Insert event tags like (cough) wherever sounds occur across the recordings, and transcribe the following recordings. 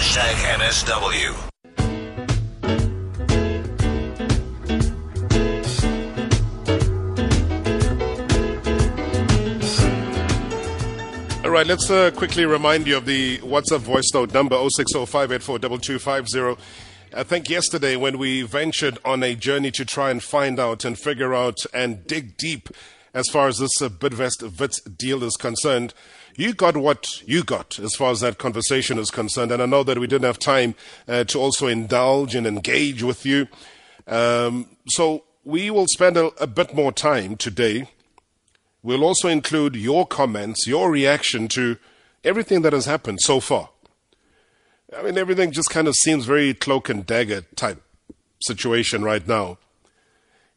Hashtag MSW. All right, let's uh, quickly remind you of the WhatsApp voice note number 0605842250. I think yesterday when we ventured on a journey to try and find out and figure out and dig deep as far as this uh, Bidvest deal is concerned, you got what you got as far as that conversation is concerned. And I know that we didn't have time uh, to also indulge and engage with you. Um, so we will spend a, a bit more time today We'll also include your comments, your reaction to everything that has happened so far. I mean, everything just kind of seems very cloak and dagger type situation right now.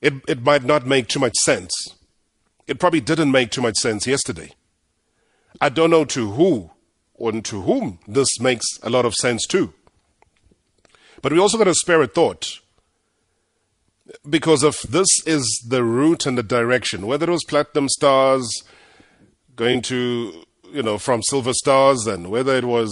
It, it might not make too much sense. It probably didn't make too much sense yesterday. I don't know to who or to whom this makes a lot of sense too. But we also got to spare a thought because if this is the route and the direction. Whether it was Platinum Stars going to, you know, from Silver Stars, and whether it was,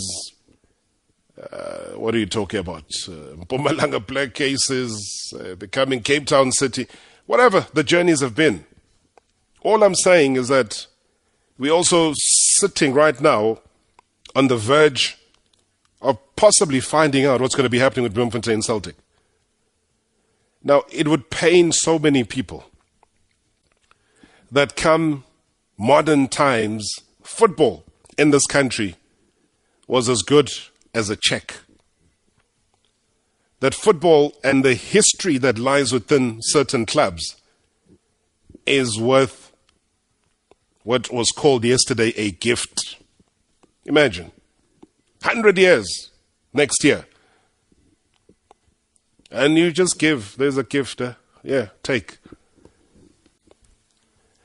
uh, what are you talking about? Uh, Black Aces, uh, becoming Cape Town City, whatever the journeys have been. All I'm saying is that we're also sitting right now on the verge of possibly finding out what's going to be happening with Bloemfontein Celtic. Now, it would pain so many people that come modern times, football in this country was as good as a check. That football and the history that lies within certain clubs is worth what was called yesterday a gift. Imagine, 100 years next year. And you just give. There's a gift. Uh, yeah, take.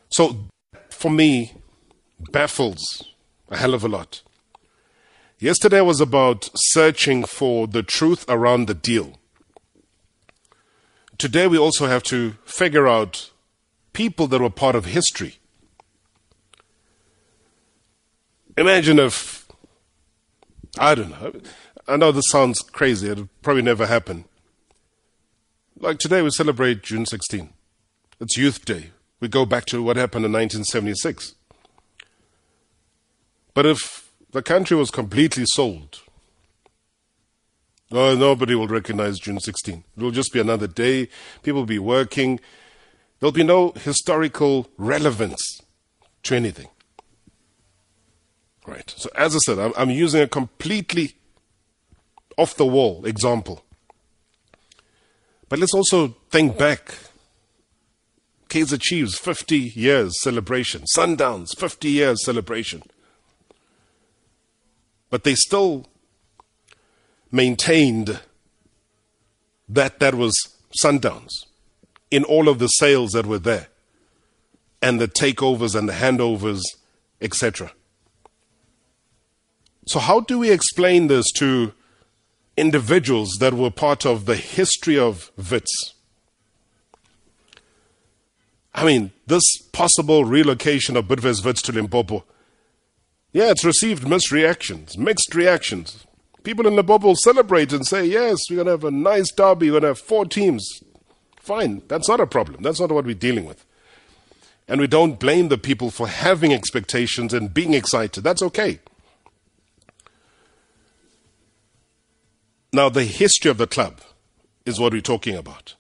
So, for me, baffles a hell of a lot. Yesterday was about searching for the truth around the deal. Today, we also have to figure out people that were part of history. Imagine if, I don't know, I know this sounds crazy, it'll probably never happen. Like today, we celebrate June 16. It's Youth Day. We go back to what happened in 1976. But if the country was completely sold, oh, nobody will recognize June 16. It will just be another day. People will be working. There'll be no historical relevance to anything. Right. So, as I said, I'm, using a completely off the wall example. But let's also think back. Kaizer Chiefs 50 years celebration, Sundowns 50 years celebration. But they still maintained that that was Sundowns in all of the sales that were there and the takeovers and the handovers, etc. So, how do we explain this to individuals that were part of the history of Wits. I mean, this possible relocation of Bidvest Wits to Limpopo, yeah, it's received mixed reactions, mixed reactions. People in Limpopo celebrate and say, yes, we're going to have a nice derby, we're going to have four teams. Fine, that's not a problem. That's not what we're dealing with. And we don't blame the people for having expectations and being excited. That's okay. Now, the history of the club is what we're talking about.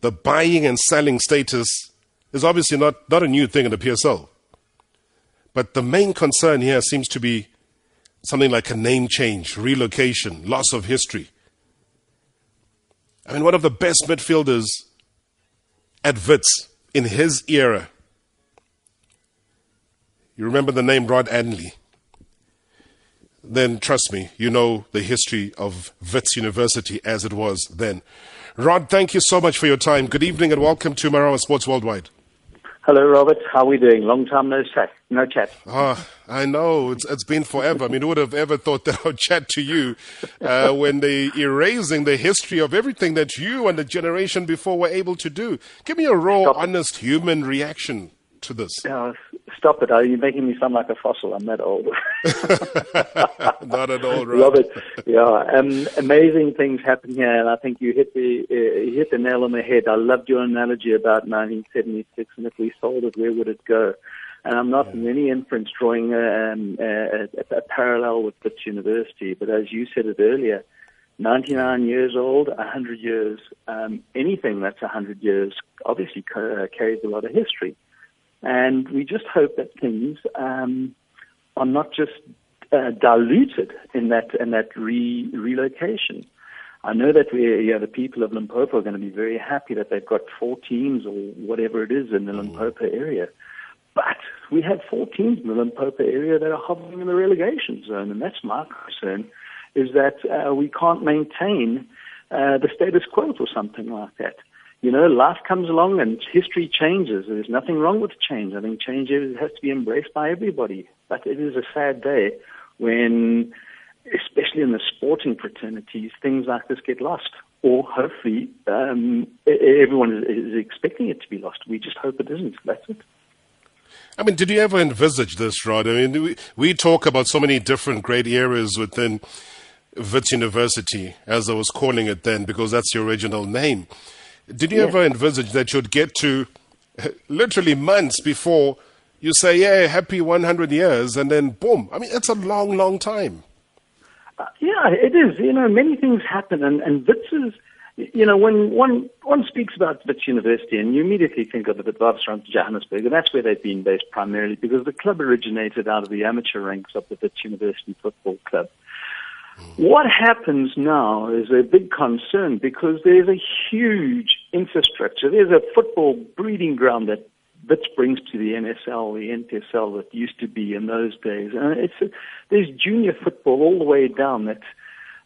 The buying and selling status is obviously not, not a new thing in the PSL. But the main concern here seems to be something like a name change, relocation, loss of history. I mean, one of the best midfielders at Wits in his era. You remember the name Rod Anley then trust me, you know the history of Wits University as it was then. Rod, thank you so much for your time. Good evening and welcome to Marawa Sports Worldwide. Hello, Robert. How are we doing? Long time no chat. No chat. Ah, I know. It's, it's been forever. I mean, who would have ever thought that (laughs) I would chat to you uh, when they're erasing the history of everything that you and the generation before were able to do? Give me a raw, Stop. honest human reaction to this? Yeah, stop it. Are you making me sound like a fossil? I'm that old. (laughs) Not at all, right? Robert. Yeah, um, amazing things happen here, and I think you hit the uh, you hit the nail on the head. I loved your analogy about 1976, and if we sold it, where would it go? And I'm not in any inference drawing a, um, a, a, a parallel with Wits University, but as you said it earlier, 99 years old, 100 years, um, anything that's 100 years obviously uh, carries a lot of history. And we just hope that things um, are not just uh, diluted in that in that re- relocation. I know that we, yeah, the people of Limpopo are going to be very happy that they've got four teams or whatever it is in the Limpopo area. But we have four teams in the Limpopo area that are hovering in the relegation zone, and that's my concern, is that uh, we can't maintain uh, the status quo or something like that. You know, life comes along and history changes. There's nothing wrong with change. I think change has to be embraced by everybody. But it is a sad day when, especially in the sporting fraternities, things like this get lost. Or hopefully, um, everyone is expecting it to be lost. We just hope it isn't. That's it. I mean, did you ever envisage this, Rod? I mean, we, we talk about so many different great areas within Wits University, as I was calling it then, because that's the original name. Did you ever envisage that you'd get to (laughs) literally months before you say, yeah, happy 100 years, and then boom? I mean, it's a long, long time. Uh, yeah, it is. You know, many things happen, and, and is you know, when one one speaks about Wits University, and you immediately think of the Witwatersrand Johannesburg, and that's where they've been based primarily because the club originated out of the amateur ranks of the Wits University Football Club. What happens now is a big concern because there's a huge infrastructure. There's a football breeding ground that Wits brings to the NSL, the NPSL that used to be in those days. And it's a, there's junior football all the way down that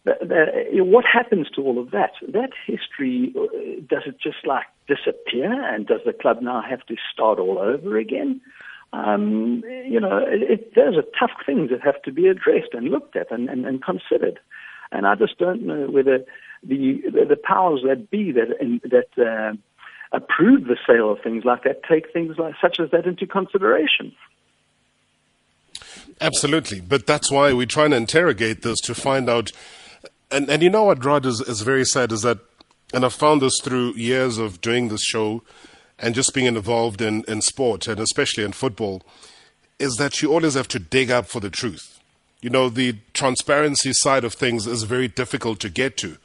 that what happens to all of that? That history, uh, does it just like disappear? And does the club now have to start all over again? Um, you know, it, those are tough things that have to be addressed and looked at and, and, and considered. And I just don't know whether the the powers that be that that uh, approve the sale of things like that take things like such as that into consideration. Absolutely, but that's why we're trying to interrogate this to find out and and you know what, Rod is, is very sad is that, and I've found this through years of doing this show, and just being involved in in sport and especially in football, is that you always have to dig up for the truth. You know, the transparency side of things is very difficult to get to,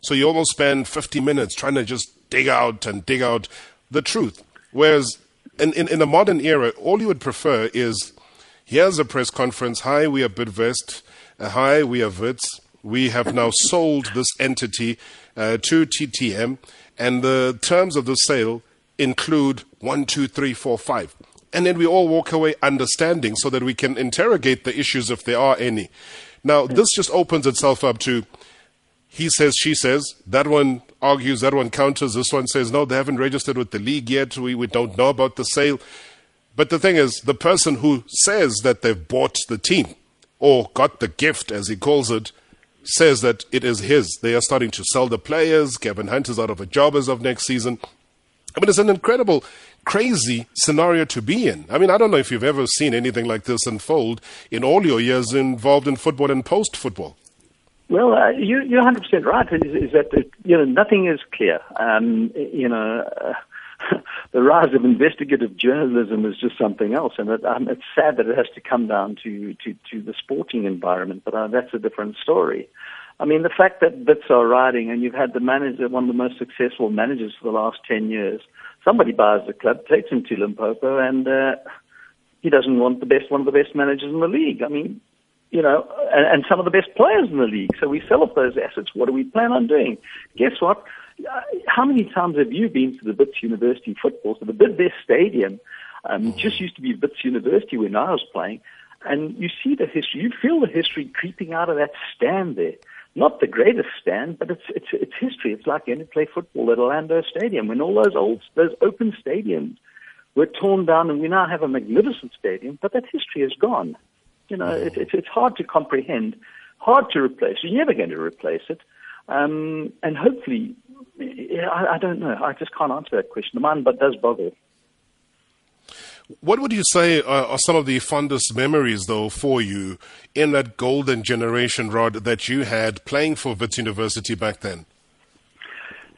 so you almost spend 50 minutes trying to just dig out and dig out the truth. Whereas in, in, in a modern era, all you would prefer is here's a press conference. Hi, we are Bidvest. Uh, hi, we are Wits we have now sold this entity uh, to TTM, and the terms of the sale include one, two, three, four, five. And then we all walk away understanding so that we can interrogate the issues if there are any. Now, hmm. this just opens itself up to he says, she says, that one argues, that one counters, this one says, no, they haven't registered with the league yet, we, we don't know about the sale. But the thing is, the person who says that they've bought the team or got the gift, as he calls it, says that it is his. They are starting to sell the players. Gavin Hunt is out of a job as of next season. I mean, it's an incredible, crazy scenario to be in. I mean, I don't know if you've ever seen anything like this unfold in all your years involved in football and post football. Well, uh, you, you're 100% right. Is, is that you know nothing is clear. Um, you know, uh, (laughs) the rise of investigative journalism is just something else, and it, um, it's sad that it has to come down to to, to the sporting environment. But uh, that's a different story. I mean, the fact that bits are riding, and you've had the manager, one of the most successful managers for the last ten years. Somebody buys the club, takes him to Limpopo, and uh, he doesn't want the best, one of the best managers in the league. I mean, you know, and, and some of the best players in the league. So we sell off those assets. What do we plan on doing? Guess what? how many times have you been to the Wits University football? So the Bidvest Stadium um, just used to be Wits University when I was playing, and you see the history. You feel the history creeping out of that stand there. Not the greatest stand, but it's it's it's history. It's like when you play football at Orlando Stadium when all those old those open stadiums were torn down, and we now have a magnificent stadium. But that history is gone. You know, mm. it's it's hard to comprehend, hard to replace. You're never going to replace it. Um, and hopefully, I, I, don't know. I just can't answer that question. The mind but does boggle. What would you say are some of the fondest memories, though, for you in that golden generation, Rod, that you had playing for Wits University back then?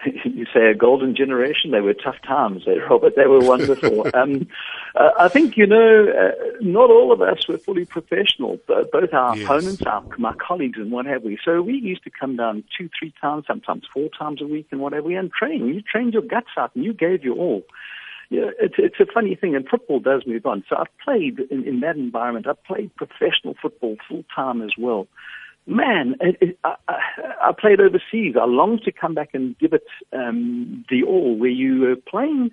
(laughs) You say a golden generation. They were tough times, eh, Robert. They were wonderful. (laughs) um, uh, I think, you know, uh, not all of us were fully professional, but both our yes. opponents, our, my colleagues, and what have we. So we used to come down two, three times, sometimes four times a week, and whatever, we and train. You trained your guts out, and you gave your all. Yeah, it's it's a funny thing, and football does move on. So I've played in, in that environment. I've played professional football full time as well. Man, it, it, I, I played overseas. I long to come back and give it um, the all, where you were playing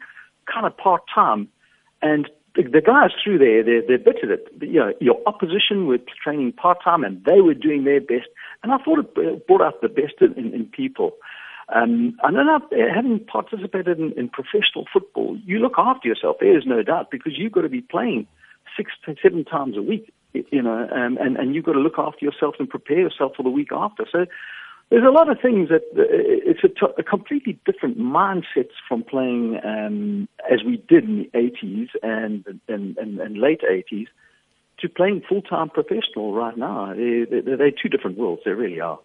kind of part time, and the, the guys through there, they're, they're bit of it. You know, your opposition were training part time, and they were doing their best. And I thought it brought out the best in, in people. Um, and then having participated in, in professional football, you look after yourself. There is no doubt because you've got to be playing six to seven times a week, you know, um, and and you've got to look after yourself and prepare yourself for the week after. So there's a lot of things that uh, it's a, t- a completely different mindset from playing um, as we did in the 80s and and, and, and late 80s to playing full time professional right now. They, they, they're two different worlds. They really are.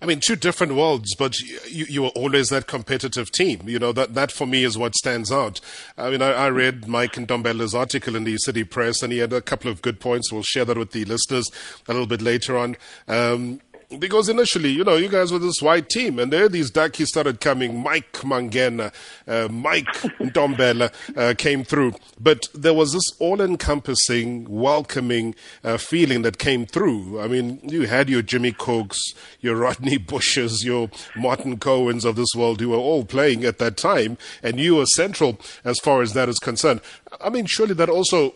I mean, two different worlds, but you, you were always that competitive team. You know, that, that for me is what stands out. I mean, I, I read Mike Ntombela's article in the City Press, and he had a couple of good points. We'll share that with the listeners a little bit later on. Um, because initially, you know, you guys were this white team, and there these Duckies started coming. Mike Mangena, uh, Mike (laughs) Ntombela uh, came through, but there was this all-encompassing, welcoming uh, feeling that came through. I mean, you had your Jimmy Cooks, your Rodney (laughs) Bushes, your Martin Cohens of this world, who were all playing at that time, and you were central as far as that is concerned. I mean, surely that also,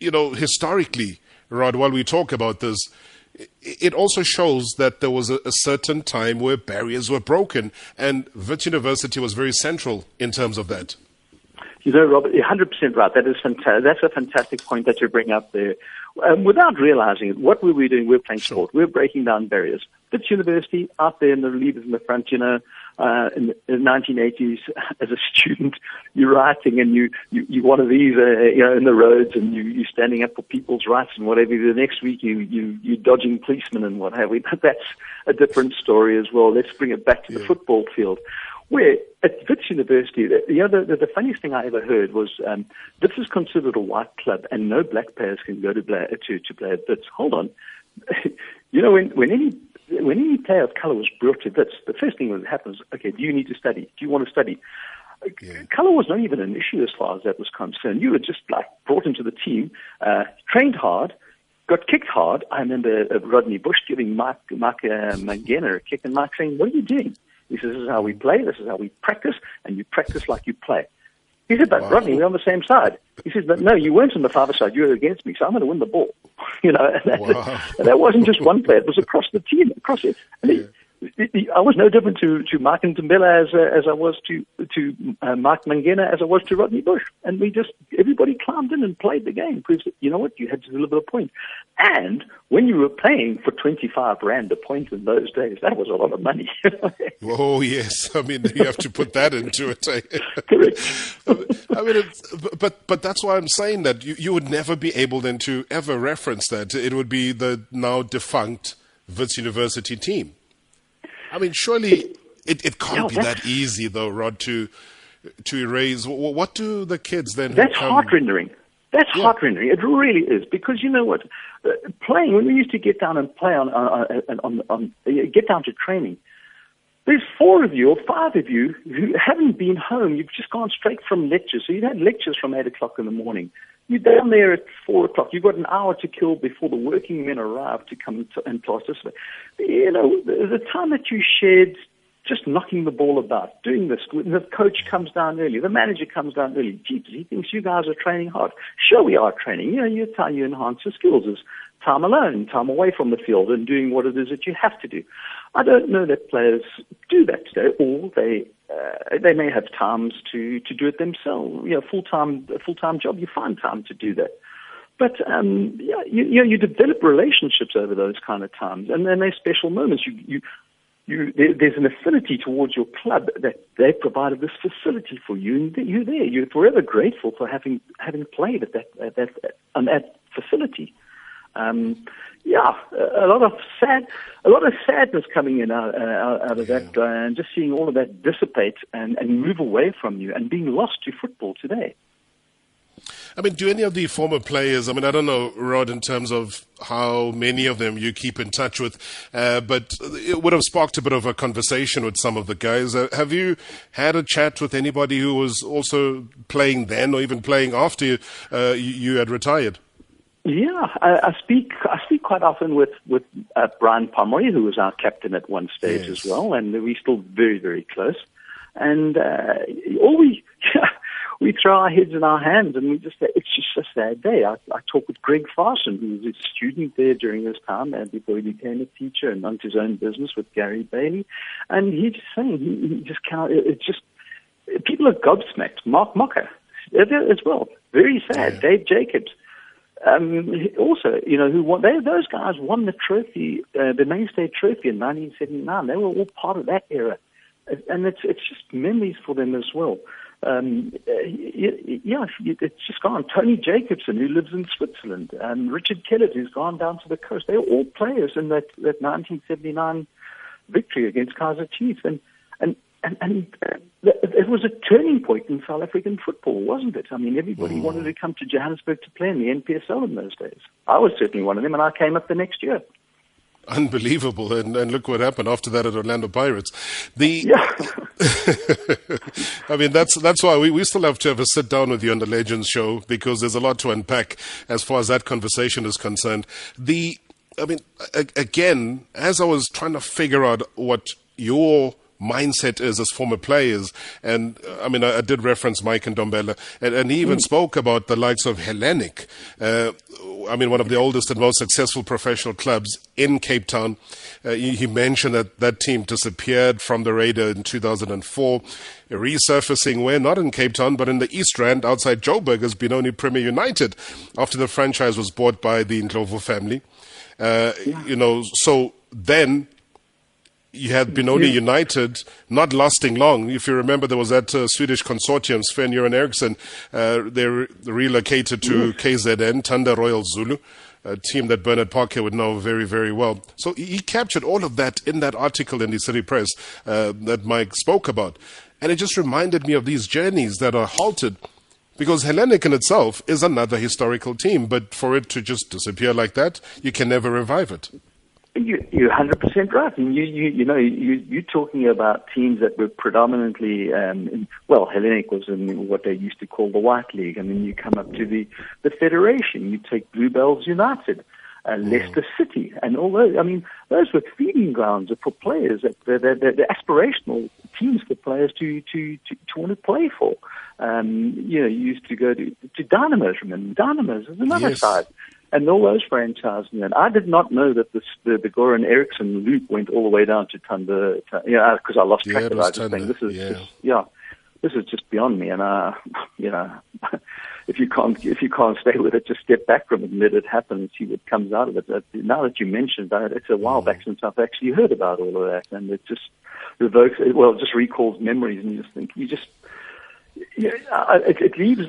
you know, historically, Rod, while we talk about this it also shows that there was a, a, certain time where barriers were broken, and Wits University was very central in terms of that. You know, Robert, you're 100% right. That is fantastic. That's a fantastic point that you bring up there. Um, without realizing it, what were we doing? We we're playing sport. We we're breaking down barriers. Wits University, out there in the leaders in the front, you know, uh, in, the, 1980s as a student, you're writing and you, you, you one of these, uh, you know, in the roads and you, you're standing up for people's rights and whatever. The next week you, you, you're dodging policemen and what have we. But (laughs) that's a different story as well. Let's bring it back to the football field. Where at Wits University, the, you know, the, the, funniest thing I ever heard was um, this is considered a white club and no black players can go to play, to, to play at Wits. Hold on. (laughs) you know, when, when any when any player of color was brought to Wits, the first thing that happens, okay, do you need to study? Do you want to study? Yeah. Color was not even an issue as far as that was concerned. You were just like brought into the team, uh, trained hard, got kicked hard. I remember uh, Rodney Bush giving Mark, Mark uh, a kick, and Mark saying, "What are you doing?" He says, "This is how we play. This is how we practice, and you practice like you play." He said, but wow. Rodney, we're on the same side. He said, but no, you weren't on the father side. You were against me, so I'm going to win the ball. (laughs) you know, and that, wow. and that wasn't just one player. It was across the team, across it. And yeah. I was no different to, to Mark and Ntombela as, uh, as I was to, to uh, Mark Mangena as I was to Rodney Bush. And we just, everybody climbed in and played the game. That, you know what, you had to deliver a point. And when you were playing for 25 Rand a point in those days, that was a lot of money. (laughs) oh, yes. I mean, you have to put that into it. (laughs) Correct. (laughs) I mean, but, but that's why I'm saying that you, you would never be able then to ever reference that. It would be the now defunct Wits University team. I mean, surely it, it can't be that easy, though, Rod, to to erase. What do the kids then? That's heart rendering. That's yeah. heart rendering. It really is because you know what, uh, playing when we used to get down and play on on, on, on uh, get down to training. There's four of you or five of you who haven't been home. You've just gone straight from lectures. So you've had lectures from eight o'clock in the morning. You're down there at four o'clock. You've got an hour to kill before the working men arrive to come and participate. You know, the, the time that you shared just knocking the ball about, doing this. The coach comes down early. The manager comes down early. Jeez, he thinks you guys are training hard. Sure, we are training. You know, you how you enhance your skills is time alone, time away from the field and doing what it is that you have to do. I don't know that players do that today, or they uh, they may have times to, to do it themselves. You know, full time full time job, you find time to do that. But um, yeah, you, you know, you develop relationships over those kind of times, and then there's special moments. You you you there, there's an affinity towards your club that they provided this facility for you, and you're there. You're forever grateful for having having played at that at that that facility. Um, yeah, a lot of sad, a lot of sadness coming in out, uh, out of that, uh, and just seeing all of that dissipate and, and move away from you, and being lost to football today. I mean, do any of the former players, I mean, I don't know, Rod, in terms of how many of them you keep in touch with, uh, but it would have sparked a bit of a conversation with some of the guys. Uh, have you had a chat with anybody who was also playing then or even playing after you, uh, you had retired? Yeah, I, I, speak. I speak quite often with with uh, Brian Pomeroy, who was our captain at one stage yes. as well, and we're still very, very close. And uh, all we, (laughs) we throw our heads in our hands and we just say, it's just a sad day. I, I talk with Greg Farson, who was a student there during this time and before he became a teacher and on his own business with Gary Bailey. And he's just saying, he, he just can't, it's just, people are gobsmacked. Mark Mocker as well. Very sad. Yeah. Dave Jacobs. Um, also, you know, who won, they, those guys won the trophy, uh, the mainstay trophy in 1979. They were all part of that era. And it's, it's just memories for them as well um, yeah, it's just gone. Tony Jacobson, who lives in Switzerland, and Richard Kellett, who's gone down to the coast. They're all players in that, that 1979 victory against Kaizer Chiefs. And, and, and, and it was a turning point in South African football, wasn't it? I mean, everybody mm. wanted to come to Johannesburg to play in the NPSL in those days. I was certainly one of them, and I came up the next year unbelievable. And, and, look what happened after that at Orlando Pirates. The, (laughs) yeah. (laughs) I mean, that's that's why we, we still have to have a sit down with you on the Legends show because there's a lot to unpack as far as that conversation is concerned. The, I mean, a, again, as I was trying to figure out what your mindset is as former players. And I mean, I, I, did reference Mike and Ntombela, and, and he even mm. spoke about the likes of Hellenic. Uh, I mean, one of the oldest and most successful professional clubs in Cape Town. Uh, he, he, mentioned that that team disappeared from the radar in 2004, resurfacing where not in Cape Town but in the East Rand outside Joburg as Benoni Premier United after the franchise was bought by the Ndlovu family. Uh, yeah. You know, so then you had Benoni yeah. United not lasting long. If you remember, there was that uh, Swedish consortium, Sven Göran Eriksson. Uh, they re- relocated to yeah. KZN, Thanda Royal Zulu, a team that Bernard Parker would know very, very well. So he captured all of that in that article in the City Press uh, that Mike spoke about. And it just reminded me of these journeys that are halted because Hellenic in itself is another historical team, but for it to just disappear like that, you can never revive it. You, you're 100% right. And you, you, you know, you, you're talking about teams that were predominantly, um, in, well, Hellenic was in what they used to call the White League. I mean, you come up to the, the Federation, you take Bluebells United, uh, mm. Leicester City, and all those. I mean, those were feeding grounds for players, that they're, they're, they're aspirational teams for players to, to, to, to want to play for. Um, you know, you used to go to, to Dynamos, remember? Dynamos is another yes. side and all those franchises. And I did not know that this, the, the Göran Eriksson loop went all the way down to Thanda. Yeah, because I lost track yeah, of. I think this is, yeah. Just, yeah, this is just beyond me. And uh, (laughs) you know, (laughs) if you can't if you can't stay with it, just step back from it and let it happen and see what comes out of it. Now that you mentioned that, it's a while mm. back since I've actually heard about all of that, and it just evokes well, it just recalls memories, and you just think you just. Yeah, it, it leaves.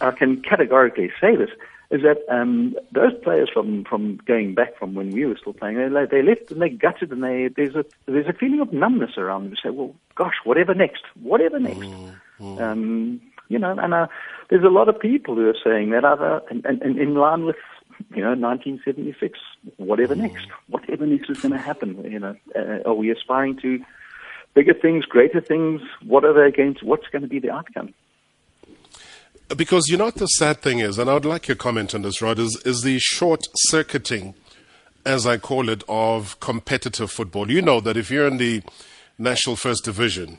I can categorically say this is that um, those players from, from going back from when we were still playing, they, they left and they gutted, and they, there's a there's a feeling of numbness around them. You say, well, gosh, whatever next, whatever next, mm-hmm. um, you know. And uh, there's a lot of people who are saying that, other and, and, and in line with you know 1976, whatever mm-hmm. next, whatever next is going to happen. You know, uh, are we aspiring to bigger things, greater things? What are they going to? What's going to be the outcome? Because you know what the sad thing is, and I would like your comment on this, Rod, is, is the short circuiting, as I call it, of competitive football. You know that if you're in the National First Division,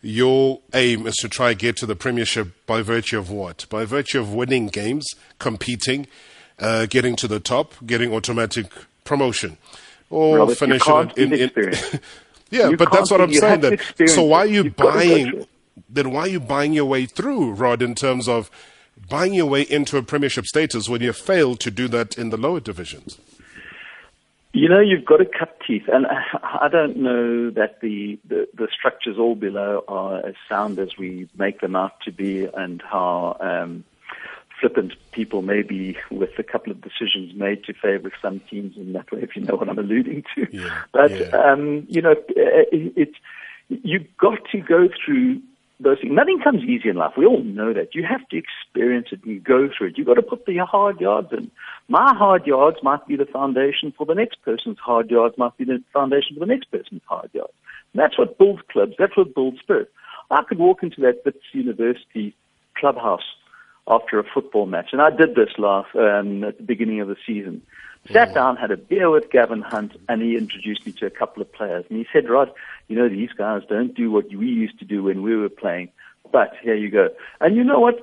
your aim is to try and get to the Premiership by virtue of what? By virtue of winning games, competing, uh, getting to the top, getting automatic promotion, or Robert, finishing in. in, in (laughs) yeah, you but that's what I'm saying. That so why are you buying? Then why are you buying your way through, Rod, in terms of buying your way into a premiership status when you failed to do that in the lower divisions? You know, you've got to cut teeth, and (laughs) I don't know that the, the, the structures all below are as sound as we make them out to be, and how um, flippant people may be with a couple of decisions made to favour some teams in that way, if you know what I'm alluding to. Yeah, but yeah. um, you know, it, it, you've got to go through those things. Nothing comes easy in life. We all know that. You have to experience it and you go through it. You've got to put the hard yards in. My hard yards might be the foundation for the next person's hard yards, might be the foundation for the next person's hard yards. And that's what builds clubs. That's what builds spirit. I could walk into that Wits University clubhouse after a football match, and I did this last um, at the beginning of the season. Sat down, had a beer with Gavin Hunt, and he introduced me to a couple of players. And he said, Rod, you know, these guys don't do what we used to do when we were playing, but here you go. And you know what?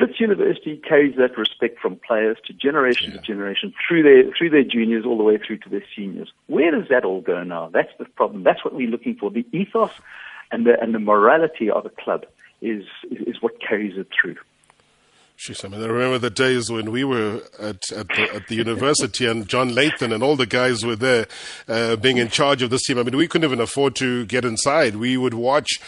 Wits University carries that respect from players to generation Yeah. to generation through their through their juniors all the way through to their seniors. Where does that all go now? That's the problem. That's what we're looking for. The ethos and the and the morality of a club is, is what carries it through. Jeez, I mean, I remember the days when we were at at the, at the university and John Lathan and all the guys were there, uh, being in charge of this team. I mean, we couldn't even afford to get inside. We would watch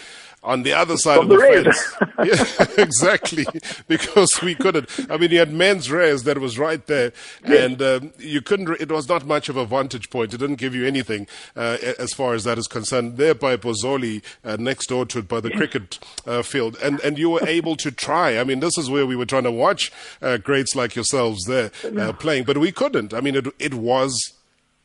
on the other side of the, the fence. (laughs) yeah, (laughs) exactly, (laughs) because we couldn't. I mean, you had men's res that was right there, and um, you couldn't. It was not much of a vantage point. It didn't give you anything uh, as far as that is concerned. There by Pozoli, uh, next door to it, by the cricket uh, field, and and you were able to try. I mean, this is where we were trying to watch uh, greats like yourselves there uh, playing, but we couldn't. I mean, it it was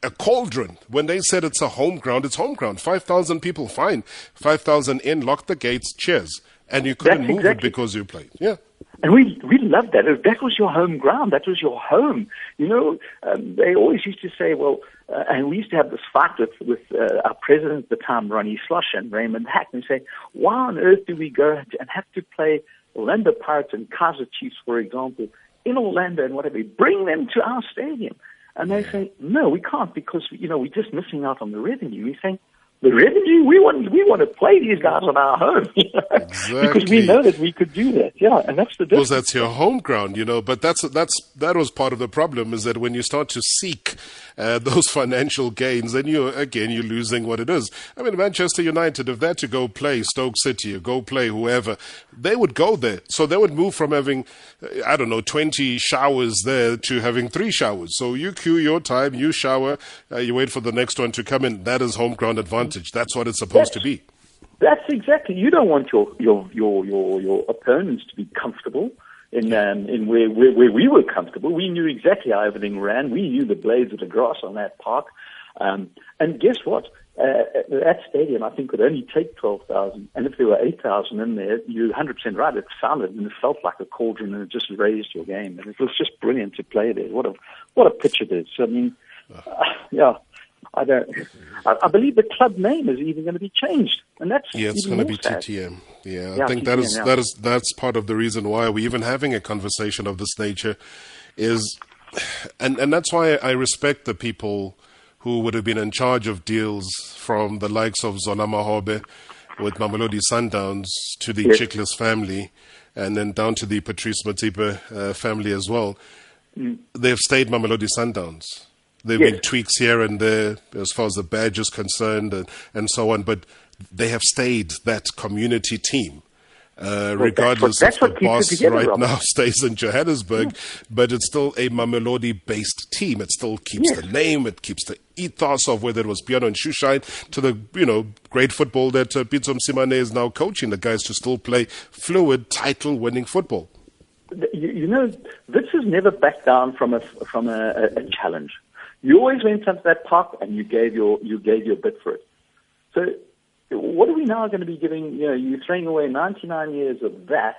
a cauldron. When they said it's a home ground, it's home ground. 5,000 people, fine. 5,000 in, lock the gates, cheers. And you couldn't That's move exactly- it because you played. Yeah. And we we loved that. That was your home ground. That was your home. You know, um, they always used to say, well, uh, and we used to have this fight with with uh, our president at the time, Ronnie Slosh and Raymond Hack, and say, why on earth do we go and have to play Orlando Pirates and Kaizer Chiefs, for example, in Orlando and whatever? Bring them to our stadium. And they say, no, we can't because you know we're just missing out on the revenue. We're saying. The revenue we want we want to play these guys on our home (laughs) you know? because we know that we could do that yeah and that's the difference. Because that's your home ground, you know. But that's that's that was part of the problem is that when you start to seek uh, (laughs) those financial gains, then you again you're losing what it is. I mean, Manchester United, if they're to go play Stoke City or go play whoever, they would go there. So they would move from having I don't know twenty showers there to having three showers. So you queue your time, you shower, uh, you wait for the next one to come in. That is home ground advantage. That's what it's supposed to be. That's exactly. You don't want your your your your, your opponents to be comfortable in um, in where, where where we were comfortable. We knew exactly how everything ran. We knew the blades of the grass on that park. Um, and guess what? Uh, that stadium, I think, could only take 12,000. And if there were 8,000 in there, you're 100% right. It sounded and it felt like a cauldron and it just raised your game. And it was just brilliant to play there. What a, what a pitch it is. I mean, uh, yeah. (sighs) I don't. I, I believe the club name is even going to be changed, and that's Yeah, it's going to be sad. TTM. Yeah, I Yeah, think that TTM, is yeah. that is that's part of the reason why we're even having a conversation of this nature, is, and and that's why I respect the people who would have been in charge of deals from the likes of Zola Mahobe with Mamelodi Sundowns to the Yes. Tsichlas family, and then down to the Patrice Motsepe uh, family as well. They've stayed Mamelodi Sundowns. There have Yes. been tweaks here and there as far as the badge is concerned and, and so on, but they have stayed that community team. Uh, regardless that's what- if that's the boss together, right Robert. now (laughs) stays in Johannesburg, but it's still a Mamelodi based team. It still keeps the name, it keeps the ethos of whether it was Piano and Shoeshine to the you know great football that uh, Pitso Mosimane is now coaching the guys to still play fluid, title winning football. you, you know, Wits has never backed down from a from a, a challenge. You always went into that park and you gave your you gave your bit for it. So, what are we now going to be giving? You know, you're throwing away 99 years of that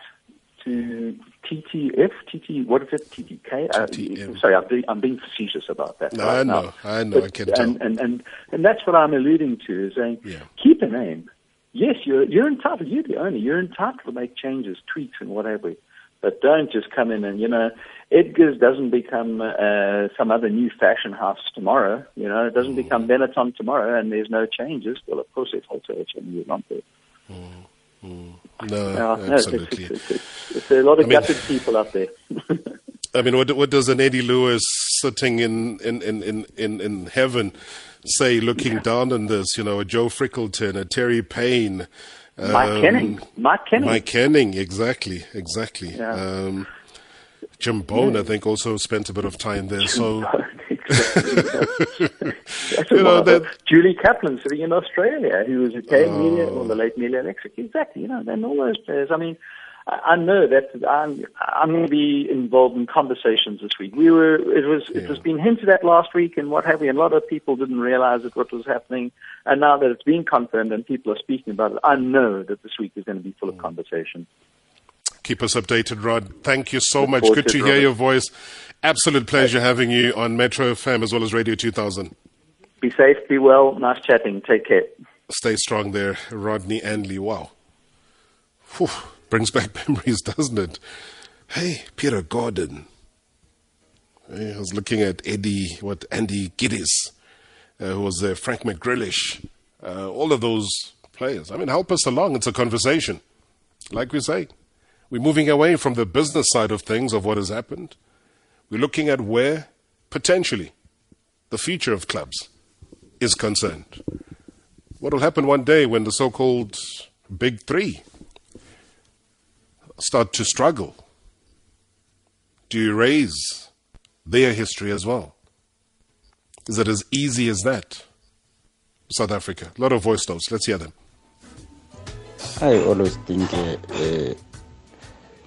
to TTF, TT, what is it, TTK? Uh, sorry, I'm being, I'm being facetious about that. No, right I know, now. I know, I But- can tell. and, and and and that's what I'm alluding to is saying, Yeah. keep a name. Yes, you're you're entitled. You're the owner. You're entitled to make changes, tweaks, and whatever. But don't just come in and you know, Edgar's doesn't become uh, some other new fashion house tomorrow. You know, it doesn't become Benetton tomorrow, and there's no changes. Well, of course, there's also a change on there. No, Yeah, no, it's, absolutely. it's, it's, it's, it's a lot of I mean- gutted people out there. (laughs) I mean, what, what does an Eddie Lewis sitting in, in, in, in, in heaven say, looking yeah. down on this? You know, a Joe Frickleton, a Terry Payne. Mike um, Kenning. Mike Kenning. Mike Kenning, exactly, exactly. Yeah. Um, Jim Bone, yeah. I think, also spent a bit of time there. So, (laughs) (laughs) you know, that, Julie Kaplan sitting in Australia, who was a K oh. Media or the late Media Electric. Exactly, you know, then all those players. I mean, I know that I'm, I'm going to be involved in conversations this week. We were, it was, yeah. it was being hinted at last week and what have you, and a lot of people didn't realize that what was happening. And now that it's been confirmed and people are speaking about it, I know that this week is going to be full of mm. conversation. Keep us updated, Rod. Thank you so Look much. Good to, hear Robert. your voice. Absolute pleasure having you on Metro FM as well as Radio 2000. Be safe, be well. Nice chatting. Take care. Stay strong there, Rodney Anley. Wow. Whew. Brings back (laughs) memories, doesn't it? Hey, Peter Gordon. I was looking at Eddie, what, Andy Giddies, uh, who was there, Frank McGrillish, uh, all of those players. I mean, help us along. It's a conversation. Like we say, we're moving away from the business side of things, of what has happened. We're looking at where, potentially, the future of clubs is concerned. What will happen one day when the so called big three start to struggle? Do you erase their history as well? Is it as easy as that? South Africa. A lot of voice notes. Let's hear them. I always think uh, uh,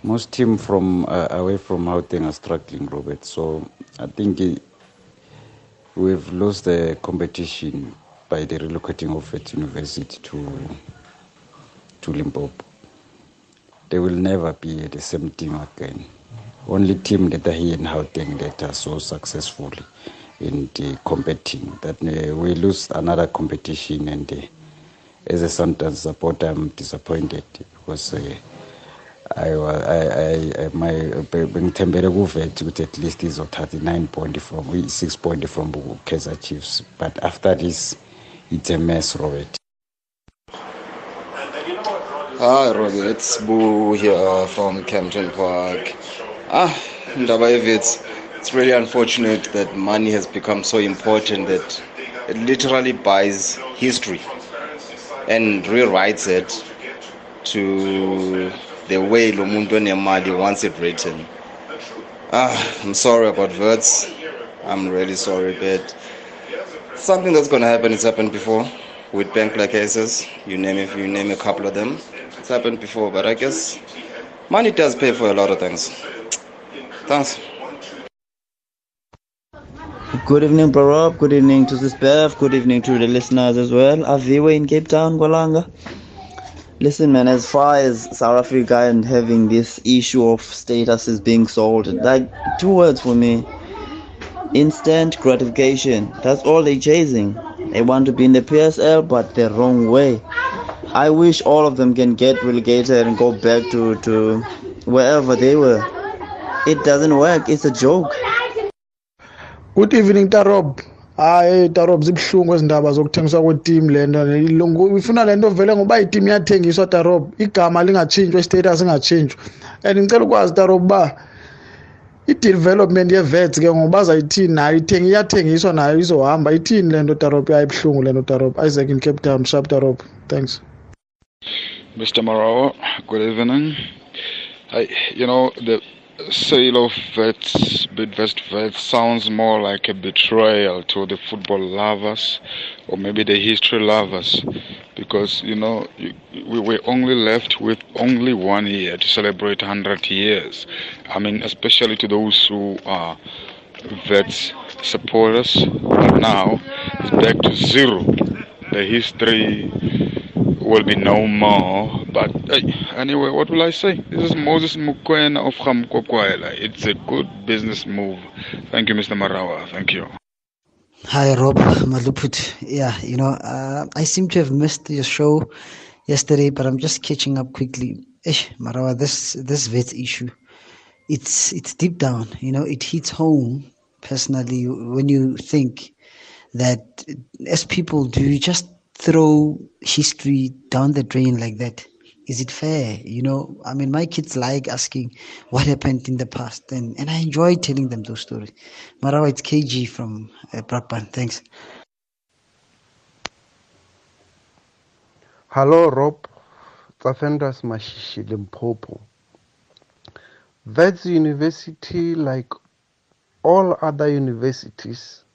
most team from uh, away from Gauteng are struggling, Robert. So I think uh, we've lost the competition by the relocating of Wits University to to Limpopo they will never be the same team again. Only team that are here in Gauteng that are so successful in the competing that uh, we lose another competition and uh, as a Sundowns supporter I'm disappointed because I, kuvet ukuthi at least izothatha i-9 point from i-6 point from Kaizer Chiefs but after this it's a mess Robert Hi, Robbie. It's Boo here from Kempton Park. Ah, Ndaba Wits. It's really unfortunate that money has become so important that it literally buys history and rewrites it to the way Lomuntu Nemali wants it written. Ah, I'm sorry about words. I'm really sorry, but something that's gonna happen. It's happened before with bank like cases. You name if you name a couple of them. It's happened before, but I guess money does pay for a lot of things. Thanks. Good evening, Bro Good evening to this Bev. Good evening to the listeners as well. Aviwe in Cape Town, Gwalanga. Listen, man, as far as South Africa and having this issue of status is being sold, like two words for me instant gratification. That's all they're chasing. They want to be in the PSL, but the wrong way. I wish all of them can get relegated and go back to, to wherever they were. It doesn't work. It's a joke. Good evening, Tarob. Hayi tarob zibuhlungu ezindaba zokuthengiswa kwetim le nto ifuna le nto vele ngoba itim iyathengiswa tarob igama lingatshintshwa istatus ingatshintshwa. And ngicela ukwazi tarob uba i-development ye-vets ke ngoba bazayithini nayo ithengi iyathengiswa nayo izohamba. Ithini le nto tarob yayibuhlungu le nto tarob isaac in cape town sharp tarob thanks. Mr. Morrow, good evening. I, you know, the sale of vets, Bidvest vets, sounds more like a betrayal to the football lovers or maybe the history lovers because, you know, we were only left with only one year to celebrate 100 years. I mean, especially to those who are vets supporters. But now it's back to zero. The history will be no more. But anyway, what will I say? This is Moses Mukwena of Hamkokwaila. It's a good business move. Thank you, Mr. Marawa. Thank you. Hi, Rob Maluput. Yeah, you know, uh, I seem to have missed your show yesterday, but I'm just catching up quickly. Eh, Marawa, this this vet issue, it's it's deep down. You know, it hits home personally when you think that as people do, you just throw history down the drain like that. Is it fair? You know, I mean, my kids like asking what happened in the past, and, and I enjoy telling them those stories. Marawa, it's KG from uh, Brakpan. Thanks. Hello, Rob. Tsafendas Mashishi Limpopo. Wits University, like all other universities,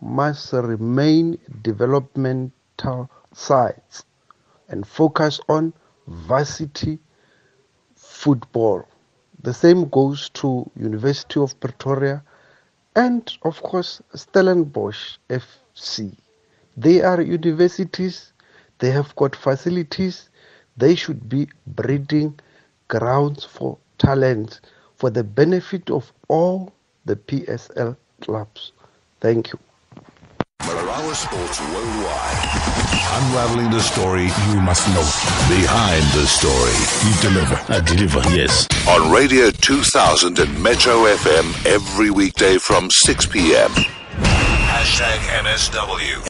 must remain developmental sites and focus on varsity football. The same goes to University of Pretoria and of course Stellenbosch FC. They are universities, they have got facilities, they should be breeding grounds for talent for the benefit of all the PSL clubs. Thank you. Sports Worldwide. Unraveling the story you must know. Behind the story. You deliver. I deliver, yes. On Radio 2000 and Metro FM every weekday from 6 p.m. Hashtag MSW.